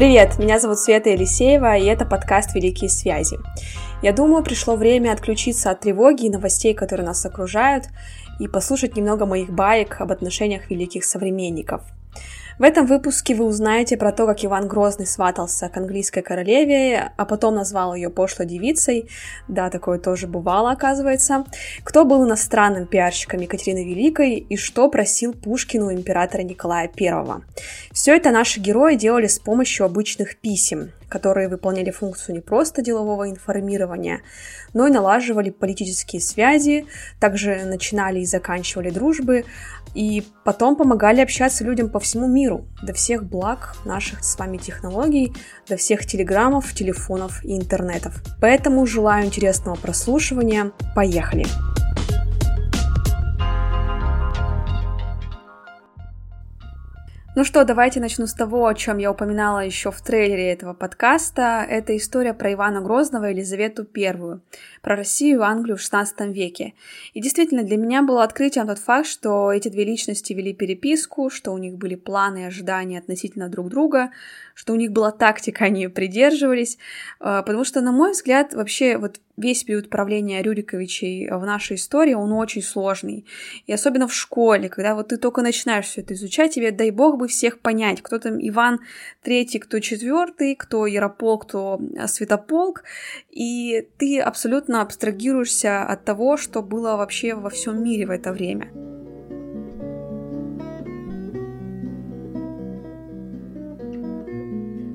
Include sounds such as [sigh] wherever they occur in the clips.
Привет, меня зовут Света Елисеева, и это подкаст «Великие связи». Я думаю, пришло время отключиться от тревоги и новостей, которые нас окружают, и послушать немного моих баек об отношениях великих современников – в этом выпуске вы узнаете про то, как Иван Грозный сватался к английской королеве, а потом назвал ее пошлой девицей. Да, такое тоже бывало, оказывается. Кто был иностранным пиарщиком Екатерины Великой и что просил Пушкину императора Николая I. Все это наши герои делали с помощью обычных писем, которые выполняли функцию не просто делового информирования, но и налаживали политические связи, также начинали и заканчивали дружбы, и потом помогали общаться людям по всему миру, до всех благ наших с вами технологий, до всех телеграммов, телефонов и интернетов. Поэтому желаю интересного прослушивания. Поехали! Ну что, давайте начну с того, о чем я упоминала еще в трейлере этого подкаста. Это история про Ивана Грозного и Елизавету I, про Россию и Англию в XVI веке. И действительно, для меня было открытием тот факт, что эти две личности вели переписку, что у них были планы и ожидания относительно друг друга, что у них была тактика, они ее придерживались, а, потому что, на мой взгляд, вообще вот весь период правления Рюриковичей в нашей истории, он очень сложный. И особенно в школе, когда вот ты только начинаешь все это изучать, тебе, дай бог бы всех понять, кто там Иван Третий, кто Четвертый, кто Ярополк, кто а, Святополк, и ты абсолютно абстрагируешься от того, что было вообще во всем мире в это время.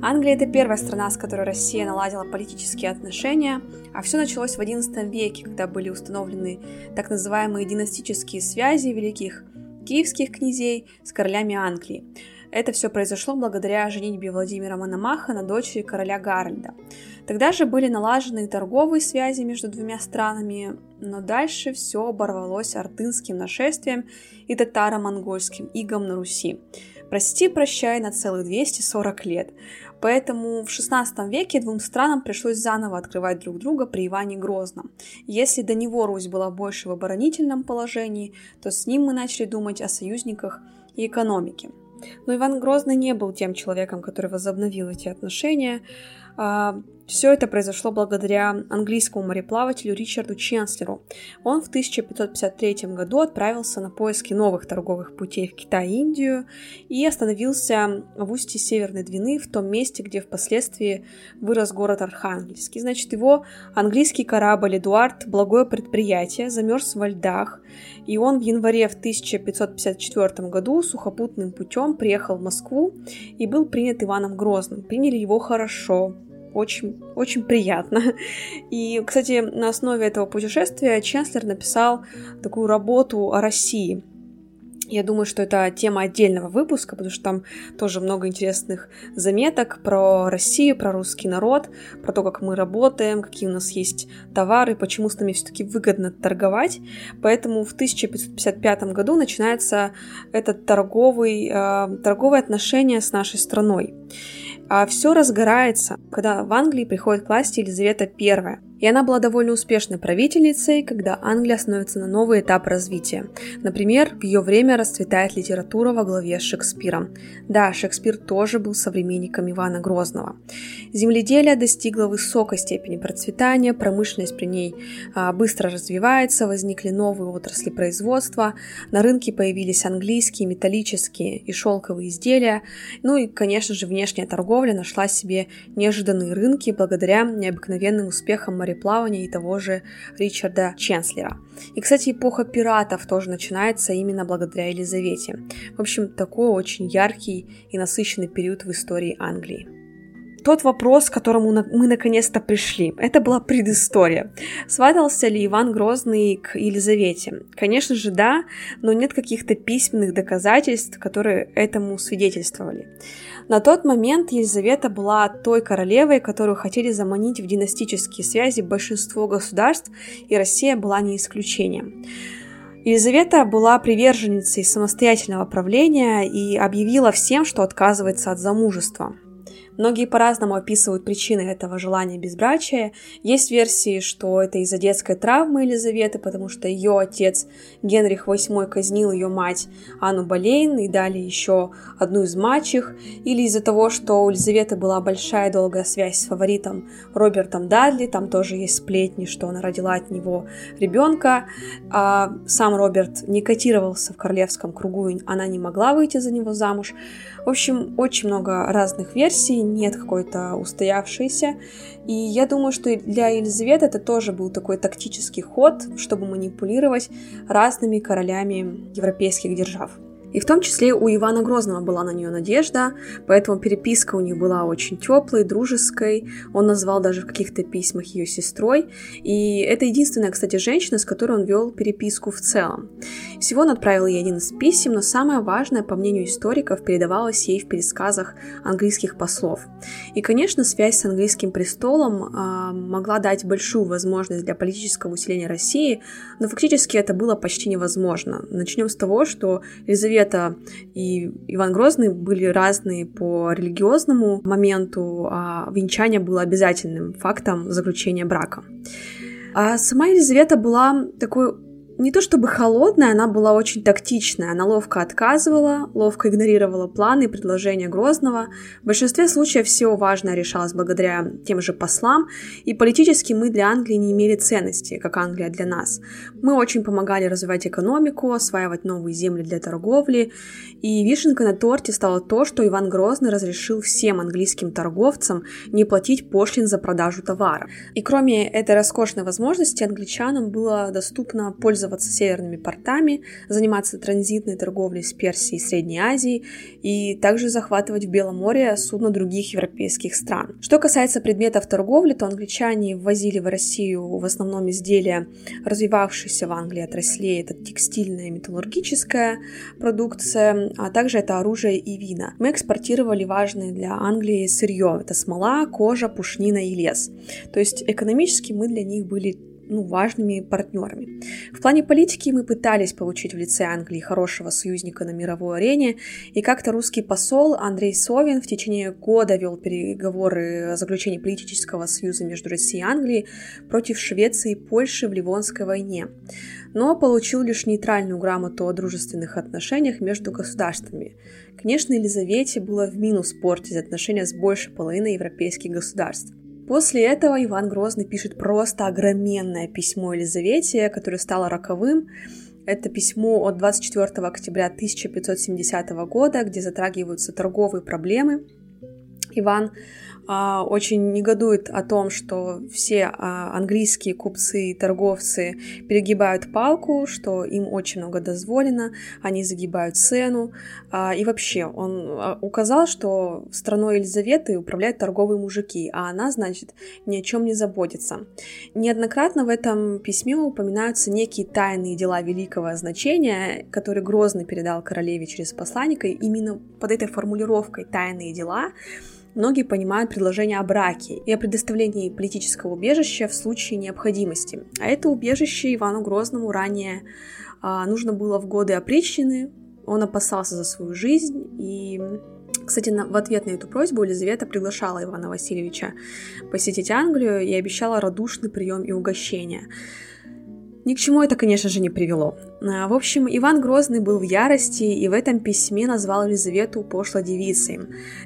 Англия — это первая страна, с которой Россия наладила политические отношения, а все началось в XI веке, когда были установлены так называемые династические связи великих киевских князей с королями Англии. Это все произошло благодаря женитьбе Владимира Мономаха на дочери короля Гарольда. Тогда же были налажены торговые связи между двумя странами, но дальше все оборвалось артынским нашествием и татаро-монгольским игом на Руси. Прости, прощай на целых 240 лет. Поэтому в XVI веке двум странам пришлось заново открывать друг друга при Иване Грозном. Если до него Русь была больше в оборонительном положении, то с ним мы начали думать о союзниках и экономике. Но Иван Грозный не был тем человеком, который возобновил эти отношения. Все это произошло благодаря английскому мореплавателю Ричарду Ченслеру. Он в 1553 году отправился на поиски новых торговых путей в Китай и Индию и остановился в устье Северной Двины, в том месте, где впоследствии вырос город Архангельский. Значит, его английский корабль «Эдуард» благое предприятие замерз во льдах, и он в январе в 1554 году сухопутным путем приехал в Москву и был принят Иваном Грозным. Приняли его хорошо, очень, очень приятно. И, кстати, на основе этого путешествия Ченслер написал такую работу о России. Я думаю, что это тема отдельного выпуска, потому что там тоже много интересных заметок про Россию, про русский народ, про то, как мы работаем, какие у нас есть товары, почему с нами все-таки выгодно торговать. Поэтому в 1555 году начинается этот торговый, э, торговые отношения с нашей страной. А все разгорается, когда в Англии приходит к власти Елизавета I. И она была довольно успешной правительницей, когда Англия становится на новый этап развития. Например, в ее время расцветает литература во главе с Шекспиром. Да, Шекспир тоже был современником Ивана Грозного. Земледелие достигло высокой степени процветания, промышленность при ней а, быстро развивается, возникли новые отрасли производства, на рынке появились английские металлические и шелковые изделия, ну и, конечно же, внешняя торговля нашла себе неожиданные рынки благодаря необыкновенным успехам мореплавания и того же Ричарда Ченслера. И, кстати, эпоха пиратов тоже начинается именно благодаря Елизавете. В общем, такой очень яркий и насыщенный период в истории Англии тот вопрос, к которому мы наконец-то пришли. Это была предыстория. Сватался ли Иван Грозный к Елизавете? Конечно же, да, но нет каких-то письменных доказательств, которые этому свидетельствовали. На тот момент Елизавета была той королевой, которую хотели заманить в династические связи большинство государств, и Россия была не исключением. Елизавета была приверженницей самостоятельного правления и объявила всем, что отказывается от замужества. Многие по-разному описывают причины этого желания безбрачия. Есть версии, что это из-за детской травмы Елизаветы, потому что ее отец Генрих VIII казнил ее мать Анну Болейн и дали еще одну из мачех, или из-за того, что у Елизаветы была большая долгая связь с фаворитом Робертом Дадли, там тоже есть сплетни, что она родила от него ребенка, а сам Роберт не котировался в королевском кругу, и она не могла выйти за него замуж. В общем, очень много разных версий, нет какой-то устоявшейся. И я думаю, что для Елизаветы это тоже был такой тактический ход, чтобы манипулировать разными королями европейских держав. И в том числе у Ивана Грозного была на нее надежда, поэтому переписка у них была очень теплой, дружеской. Он назвал даже в каких-то письмах ее сестрой. И это единственная, кстати, женщина, с которой он вел переписку в целом. Всего он отправил ей один из писем, но самое важное, по мнению историков, передавалось ей в пересказах английских послов. И, конечно, связь с английским престолом э, могла дать большую возможность для политического усиления России, но фактически это было почти невозможно. Начнем с того, что Елизавета Елизавета и Иван Грозный были разные по религиозному моменту, а венчание было обязательным фактом заключения брака. А сама Елизавета была такой не то чтобы холодная, она была очень тактичная. Она ловко отказывала, ловко игнорировала планы и предложения Грозного. В большинстве случаев все важное решалось благодаря тем же послам, и политически мы для Англии не имели ценности, как Англия для нас. Мы очень помогали развивать экономику, осваивать новые земли для торговли, и вишенкой на торте стало то, что Иван Грозный разрешил всем английским торговцам не платить пошлин за продажу товара. И кроме этой роскошной возможности, англичанам было доступно пользоваться пользоваться северными портами, заниматься транзитной торговлей с Персией и Средней Азией и также захватывать в Белом море судно других европейских стран. Что касается предметов торговли, то англичане ввозили в Россию в основном изделия, развивавшиеся в Англии отраслей, это текстильная и металлургическая продукция, а также это оружие и вина. Мы экспортировали важные для Англии сырье, это смола, кожа, пушнина и лес. То есть экономически мы для них были ну, важными партнерами. В плане политики мы пытались получить в лице Англии хорошего союзника на мировой арене, и как-то русский посол Андрей Совин в течение года вел переговоры о заключении политического союза между Россией и Англией против Швеции и Польши в Ливонской войне, но получил лишь нейтральную грамоту о дружественных отношениях между государствами. Конечно, Елизавете было в минус портить отношения с большей половиной европейских государств. После этого Иван Грозный пишет просто огроменное письмо Елизавете, которое стало роковым. Это письмо от 24 октября 1570 года, где затрагиваются торговые проблемы. Иван очень негодует о том, что все а, английские купцы и торговцы перегибают палку, что им очень много дозволено, они загибают цену. А, и вообще, он указал, что страной Елизаветы управляют торговые мужики, а она, значит, ни о чем не заботится. Неоднократно в этом письме упоминаются некие тайные дела великого значения, которые Грозный передал королеве через посланника. Именно под этой формулировкой «тайные дела» многие понимают предложение о браке и о предоставлении политического убежища в случае необходимости. А это убежище Ивану Грозному ранее а, нужно было в годы опричнины, он опасался за свою жизнь и кстати, на, в ответ на эту просьбу Елизавета приглашала Ивана Васильевича посетить Англию и обещала радушный прием и угощение. Ни к чему это, конечно же, не привело. А, в общем, Иван Грозный был в ярости и в этом письме назвал Елизавету пошлой девицей.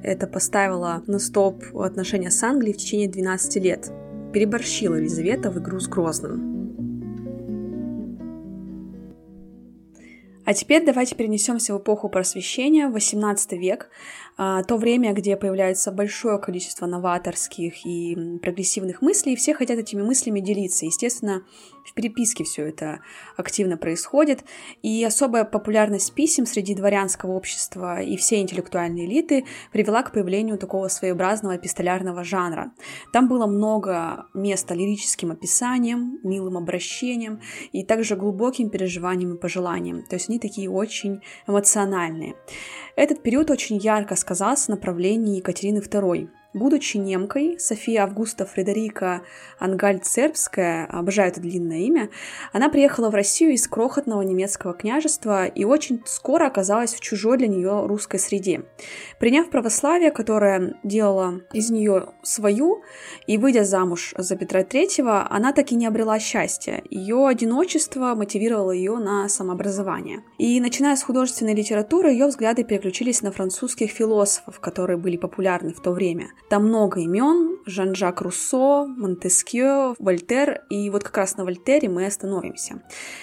Это поставило на стоп отношения с Англией в течение 12 лет. Переборщила Елизавета в игру с Грозным. А теперь давайте перенесемся в эпоху просвещения, 18 век, то время, где появляется большое количество новаторских и прогрессивных мыслей, и все хотят этими мыслями делиться. Естественно, в переписке все это активно происходит, и особая популярность писем среди дворянского общества и всей интеллектуальной элиты привела к появлению такого своеобразного эпистолярного жанра. Там было много места лирическим описаниям, милым обращением и также глубоким переживаниям и пожеланиям. То есть они такие очень эмоциональные. Этот период очень ярко сказался на правлении Екатерины II. Будучи немкой, София Августа Фредерика Ангальд-Сербская, обожаю это длинное имя, она приехала в Россию из крохотного немецкого княжества и очень скоро оказалась в чужой для нее русской среде. Приняв православие, которое делало из нее свою, и выйдя замуж за Петра III, она таки не обрела счастья. Ее одиночество мотивировало ее на самообразование. И начиная с художественной литературы, ее взгляды переключились на французских философов, которые были популярны в то время. Там много имен, Жан-Жак Руссо, Монтескье, Вольтер, и вот как раз на Вольтере мы остановимся.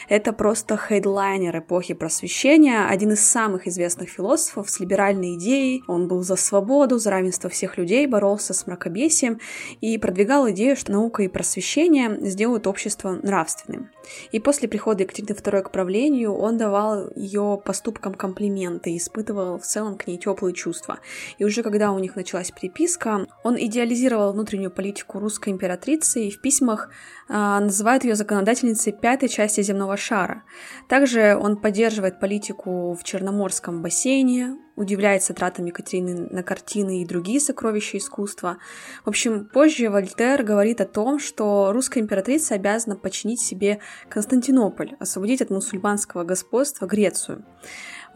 Это просто хедлайнер эпохи просвещения, один из самых известных философов с либеральной идеей. Он был за свободу, за равенство всех людей, боролся с мракобесием и продвигал идею, что наука и просвещение сделают общество нравственным. И после прихода Екатерины II к правлению он давал ее поступкам комплименты и испытывал в целом к ней теплые чувства. И уже когда у них началась переписка, Он идеализировал внутреннюю политику русской императрицы и в письмах э, называет ее законодательницей пятой части земного шара. Также он поддерживает политику в Черноморском бассейне, удивляется тратам Екатерины на картины и другие сокровища искусства. В общем, позже Вольтер говорит о том, что русская императрица обязана подчинить себе Константинополь, освободить от мусульманского господства Грецию.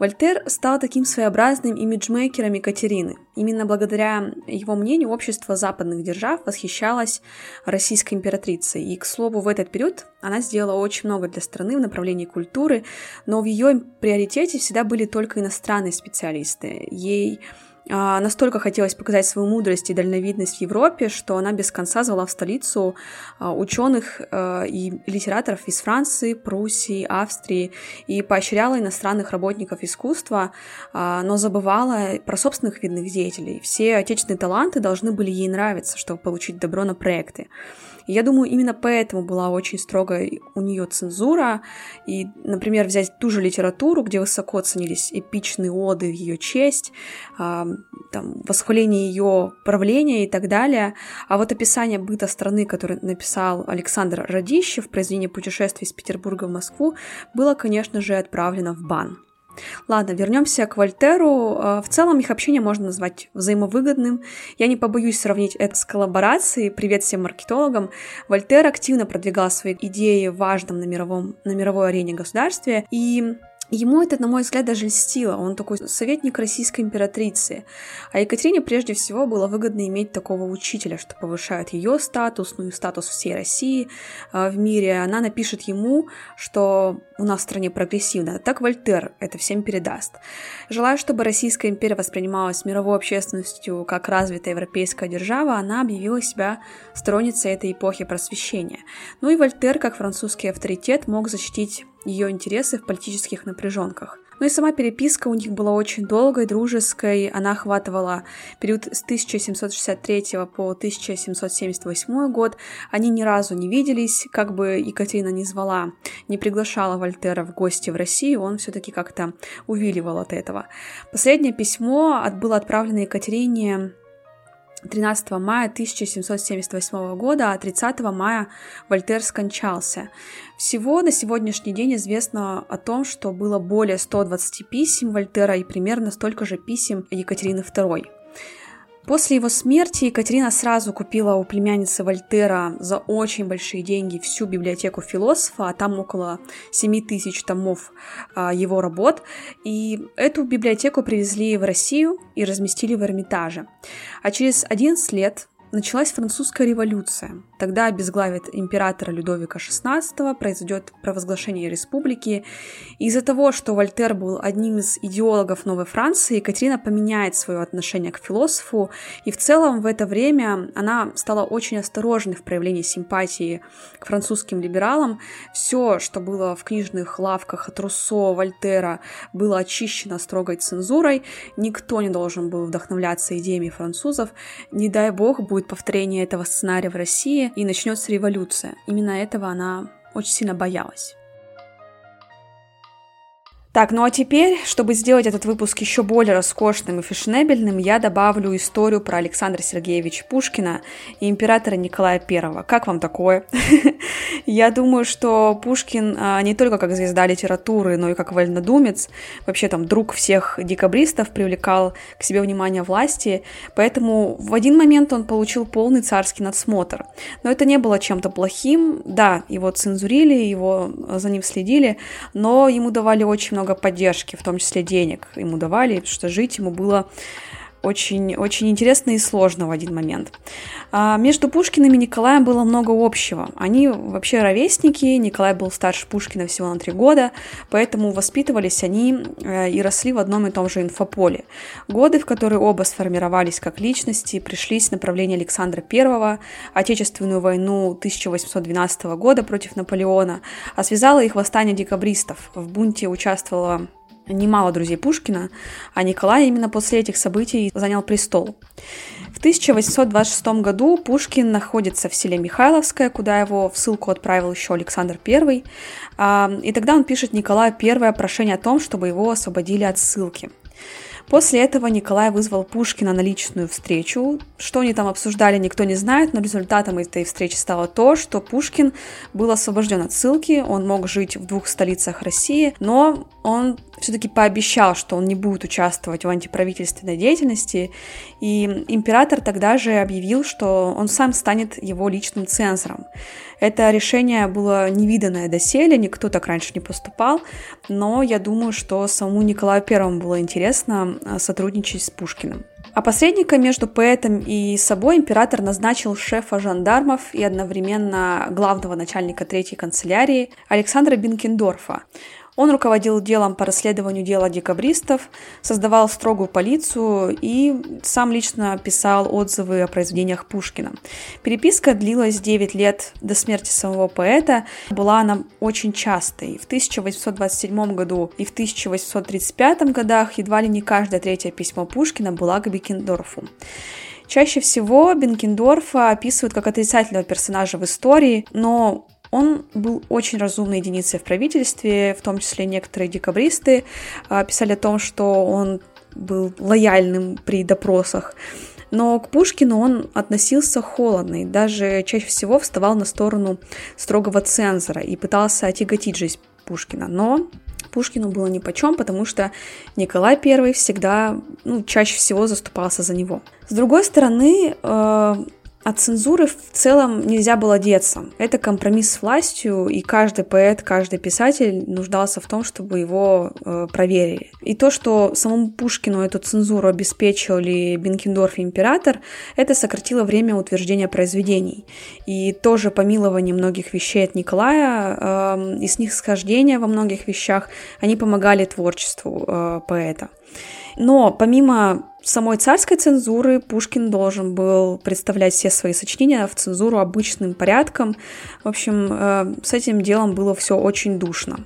Вольтер стал таким своеобразным имиджмейкером Екатерины. Именно благодаря его мнению общество западных держав восхищалось российской императрицей. И, к слову, в этот период она сделала очень много для страны в направлении культуры, но в ее приоритете всегда были только иностранные специалисты. Ей настолько хотелось показать свою мудрость и дальновидность в Европе, что она без конца звала в столицу а, ученых а, и литераторов из Франции, Пруссии, Австрии и поощряла иностранных работников искусства, но забывала про собственных видных деятелей. Все отечественные таланты должны были ей нравиться, чтобы получить добро на проекты. Я думаю, именно поэтому была очень строгая у нее цензура. И, например, взять ту же литературу, где высоко ценились эпичные оды в ее честь, э, там, восхваление ее правления и так далее. А вот описание быта страны, которое написал Александр Радищев в произведении «Путешествие из Петербурга в Москву», было, конечно же, отправлено в бан. Ладно, вернемся к Вольтеру. Э, в целом их общение можно назвать взаимовыгодным. Я не побоюсь сравнить это с коллаборацией. Привет всем маркетологам. Вольтер активно продвигал свои идеи в важном на, мировом, на мировой арене государстве. И Ему это, на мой взгляд, даже льстило. Он такой советник российской императрицы. А Екатерине прежде всего было выгодно иметь такого учителя, что повышает ее статус, ну и статус всей России э, в мире. Она напишет ему, что у нас в стране прогрессивно. Так Вольтер это всем передаст. Желая, чтобы Российская империя воспринималась мировой общественностью как развитая европейская держава, она объявила себя сторонницей этой эпохи просвещения. Ну и Вольтер, как французский авторитет, мог защитить ее интересы в политических напряженках. Ну и сама переписка у них была очень долгой, дружеской. Она охватывала период с 1763 по 1778 год. Они ни разу не виделись, как бы Екатерина не звала, не приглашала Вольтера в гости в Россию, он все-таки как-то увиливал от этого. Последнее письмо было отправлено Екатерине 13 мая 1778 года, а 30 мая Вольтер скончался. Всего на сегодняшний день известно о том, что было более 120 писем Вольтера и примерно столько же писем Екатерины II. После его смерти Екатерина сразу купила у племянницы Вольтера за очень большие деньги всю библиотеку философа, а там около 7 тысяч томов а, его работ. И эту библиотеку привезли в Россию и разместили в Эрмитаже. А через 11 лет началась французская революция. Тогда обезглавит императора Людовика XVI, произойдет провозглашение республики. Из-за того, что Вольтер был одним из идеологов Новой Франции, Екатерина поменяет свое отношение к философу, и в целом в это время она стала очень осторожной в проявлении симпатии к французским либералам. Все, что было в книжных лавках от Руссо, Вольтера, было очищено строгой цензурой. Никто не должен был вдохновляться идеями французов. Не дай бог будет будет повторение этого сценария в России и начнется революция. Именно этого она очень сильно боялась. Так, ну а теперь, чтобы сделать этот выпуск еще более роскошным и фешенебельным, я добавлю историю про Александра Сергеевича Пушкина и императора Николая I. Как вам такое? [laughs] Я думаю, что Пушкин а, не только как звезда литературы, но и как вольнодумец, вообще там друг всех декабристов, привлекал к себе внимание власти, поэтому в один момент он получил полный царский надсмотр. Но это не было чем-то плохим, да, его цензурили, его за ним следили, но ему давали очень много много поддержки, в том числе денег ему давали, что жить ему было очень, очень интересно и сложно в один момент. А между Пушкиным и Николаем было много общего. Они вообще ровесники, Николай был старше Пушкина всего на три года, поэтому воспитывались они э, и росли в одном и том же инфополе. Годы, в которые оба сформировались как личности, пришлись на правление Александра I, Отечественную войну 1812 года против Наполеона, а связало их восстание декабристов. В бунте участвовала немало друзей Пушкина, а Николай именно после этих событий занял престол. В 1826 году Пушкин находится в селе Михайловское, куда его в ссылку отправил еще Александр I, а, и тогда он пишет Николаю первое прошение о том, чтобы его освободили от ссылки. После этого Николай вызвал Пушкина на личную встречу. Что они там обсуждали, никто не знает, но результатом этой встречи стало то, что Пушкин был освобожден от ссылки, он мог жить в двух столицах России, но он все-таки пообещал, что он не будет участвовать в антиправительственной деятельности, и император тогда же объявил, что он сам станет его личным цензором. Это решение было невиданное доселе, никто так раньше не поступал, но я думаю, что самому Николаю Первому было интересно а, сотрудничать с Пушкиным. А посредника между поэтом и собой император назначил шефа жандармов и одновременно главного начальника третьей канцелярии Александра Бинкендорфа. Он руководил делом по расследованию дела декабристов, создавал строгую полицию и сам лично писал отзывы о произведениях Пушкина. Переписка длилась 9 лет до смерти самого поэта. Была она очень частой. В 1827 году и в 1835 годах едва ли не каждое третье письмо Пушкина было к Бекендорфу. Чаще всего Бенкендорфа описывают как отрицательного персонажа в истории, но он был очень разумной единицей в правительстве, в том числе некоторые декабристы а, писали о том, что он был лояльным при допросах. Но к Пушкину он относился холодно и даже чаще всего вставал на сторону строгого цензора и пытался отяготить жизнь Пушкина. Но Пушкину было нипочем, потому что Николай I всегда, ну, чаще всего заступался за него. С другой стороны, э, от цензуры в целом нельзя было деться. Это компромисс с властью, и каждый поэт, каждый писатель нуждался в том, чтобы его э, проверили. И то, что самому Пушкину эту цензуру обеспечивали Бенкендорф и император, это сократило время утверждения произведений. И тоже помилование многих вещей от Николая э, и снисхождение во многих вещах, они помогали творчеству э, поэта. Но помимо самой царской цензуры Пушкин должен был представлять все свои сочинения в цензуру обычным порядком. В общем, э, с этим делом было все очень душно.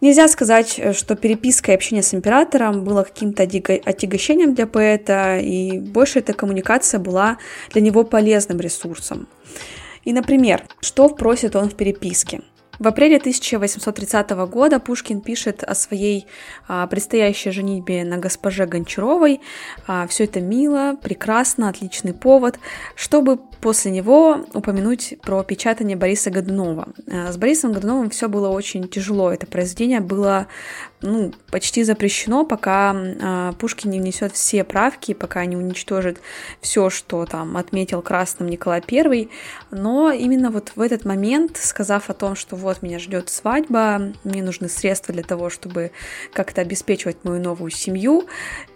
Нельзя сказать, что переписка и общение с императором было каким-то отягощением для поэта, и больше эта коммуникация была для него полезным ресурсом. И, например, что просит он в переписке? В апреле 1830 года Пушкин пишет о своей а, предстоящей женитьбе на госпоже Гончаровой. А, все это мило, прекрасно, отличный повод, чтобы после него упомянуть про печатание Бориса Годунова. А, с Борисом Годуновым все было очень тяжело. Это произведение было ну, почти запрещено, пока э, Пушкин не внесет все правки, пока не уничтожит все, что там отметил красным Николай I. Но именно вот в этот момент, сказав о том, что вот меня ждет свадьба, мне нужны средства для того, чтобы как-то обеспечивать мою новую семью,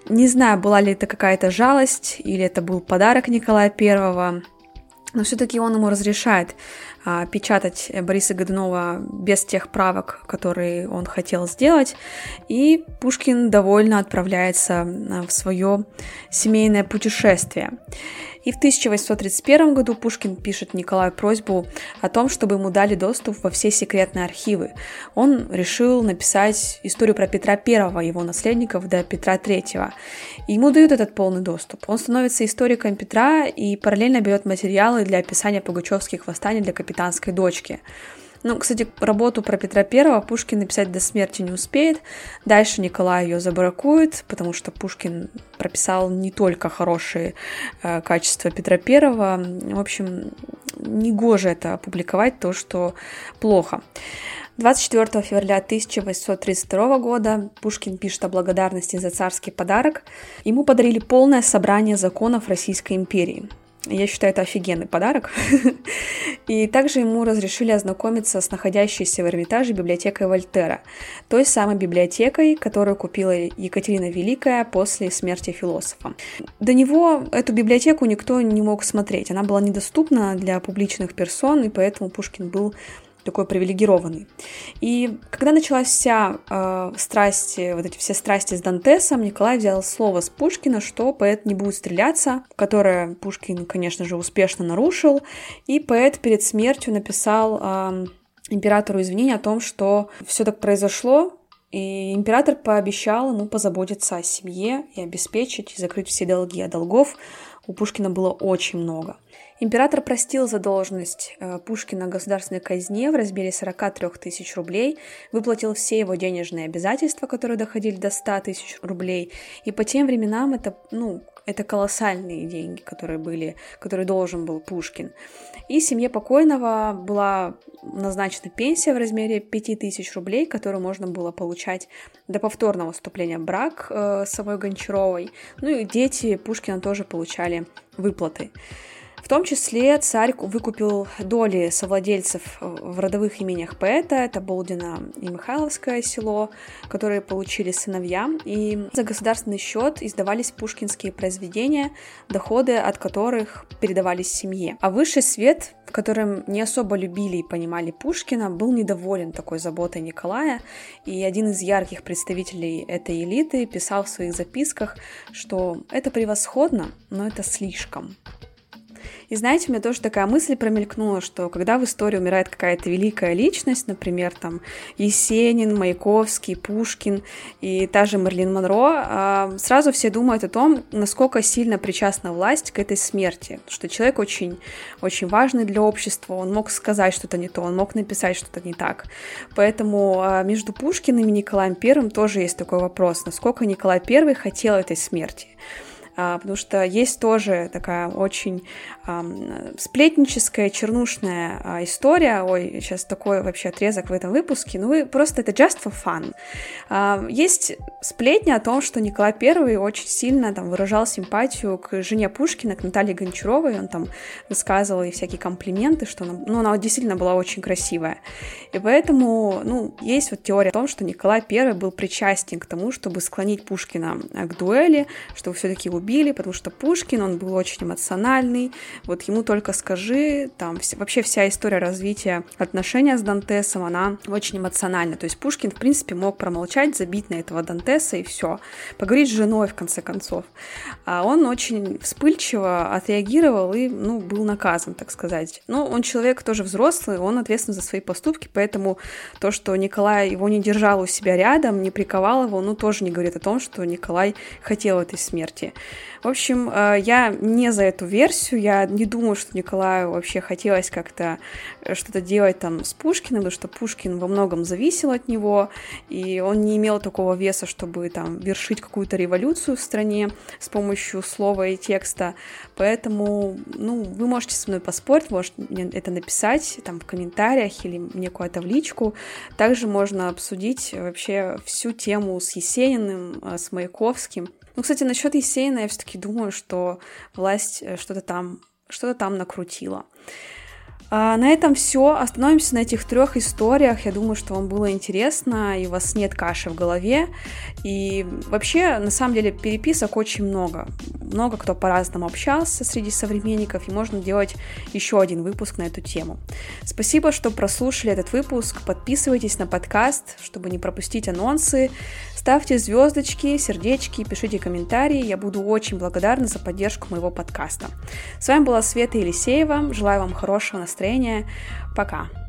не знаю, была ли это какая-то жалость или это был подарок Николая I, но все-таки он ему разрешает печатать Бориса Годунова без тех правок, которые он хотел сделать, и Пушкин довольно отправляется а, в свое семейное путешествие. И в 1831 году Пушкин пишет Николаю просьбу о том, чтобы ему дали доступ во все секретные архивы. Он решил написать историю про Петра I, его наследников, до Петра III. Ему дают этот полный доступ. Он становится историком Петра и параллельно берет материалы для описания пугачевских восстаний для капитанской дочки. Ну, кстати, работу про Петра Первого Пушкин написать до смерти не успеет. Дальше Николай ее забракует, потому что Пушкин прописал не только хорошие э, качества Петра Первого. В общем, не гоже это опубликовать, то, что плохо. 24 февраля 1832 года Пушкин пишет о благодарности за царский подарок. Ему подарили полное собрание законов Российской империи. Я считаю, это офигенный подарок. [laughs] И также ему разрешили ознакомиться с находящейся в Эрмитаже библиотекой Вольтера, той самой библиотекой, которую купила Екатерина Великая после смерти философа. До него эту библиотеку никто не мог смотреть. Она была недоступна для публичных персон, и поэтому Пушкин был такой привилегированный. И когда началась вся э, страсть, вот эти все страсти с Дантесом, Николай взял слово с Пушкина, что поэт не будет стреляться, которое Пушкин, конечно же, успешно нарушил, и поэт перед смертью написал э, императору извинения о том, что все так произошло, и император пообещал ему позаботиться о семье и обеспечить и закрыть все долги, а долгов у Пушкина было очень много. Император простил задолженность э, Пушкина государственной казне в размере 43 тысяч рублей, выплатил все его денежные обязательства, которые доходили до 100 тысяч рублей, и по тем временам это, ну, это колоссальные деньги, которые были, которые должен был Пушкин. И семье покойного была назначена пенсия в размере 5000 рублей, которую можно было получать до повторного вступления в брак э, с самой Гончаровой. Ну и дети Пушкина тоже получали выплаты. В том числе царь выкупил доли совладельцев в родовых имениях поэта, это Болдина и Михайловское село, которые получили сыновья, и за государственный счет издавались пушкинские произведения, доходы от которых передавались семье. А высший свет, в котором не особо любили и понимали Пушкина, был недоволен такой заботой Николая, и один из ярких представителей этой элиты писал в своих записках, что это превосходно, но это слишком. И знаете, у меня тоже такая мысль промелькнула, что когда в истории умирает какая-то великая личность, например, там Есенин, Маяковский, Пушкин и та же Мерлин Монро, а, сразу все думают о том, насколько сильно причастна власть к этой смерти, что человек очень, очень важный для общества, он мог сказать что-то не то, он мог написать что-то не так. Поэтому а, между Пушкиным и Николаем Первым тоже есть такой вопрос, насколько Николай Первый хотел этой смерти. А, потому что есть тоже такая очень сплетническая, чернушная а, история. Ой, сейчас такой вообще отрезок в этом выпуске. Ну, вы просто это just for fun. А, есть сплетня о том, что Николай I очень сильно там выражал симпатию к жене Пушкина, к Наталье Гончаровой. Он там высказывал ей всякие комплименты, что она, ну, она действительно была очень красивая. И поэтому, ну, есть вот теория о том, что Николай I был причастен к тому, чтобы склонить Пушкина к дуэли, чтобы все-таки убили, потому что Пушкин, он был очень эмоциональный, вот ему только скажи, там вся, вообще вся история развития отношения с Дантесом, она очень эмоциональна. То есть Пушкин, в принципе, мог промолчать, забить на этого Дантеса и все. Поговорить с женой, в конце концов. А он очень вспыльчиво отреагировал и, ну, был наказан, так сказать. Но он человек тоже взрослый, он ответственен за свои поступки, поэтому то, что Николай его не держал у себя рядом, не приковал его, ну, тоже не говорит о том, что Николай хотел этой смерти. В общем, э, я не за эту версию, я не думаю, что Николаю вообще хотелось как-то э, что-то делать там с Пушкиным, потому что Пушкин во многом зависел от него, и он не имел такого веса, чтобы там вершить какую-то революцию в стране с помощью слова и текста. Поэтому, ну, вы можете со мной поспорить, можете мне это написать там в комментариях или мне куда-то в личку. Также можно обсудить вообще всю тему с Есениным, э, с Маяковским. Ну, кстати, насчет Есенина я все-таки думаю, что власть э, что-то там, что-то там накрутила. А на этом все. Остановимся на этих трех историях. Я думаю, что вам было интересно, и у вас нет каши в голове. И вообще, на самом деле, переписок очень много. Много кто по-разному общался среди современников, и можно делать еще один выпуск на эту тему. Спасибо, что прослушали этот выпуск. Подписывайтесь на подкаст, чтобы не пропустить анонсы. Ставьте звездочки, сердечки, пишите комментарии. Я буду очень благодарна за поддержку моего подкаста. С вами была Света Елисеева. Желаю вам хорошего настроения. Пока.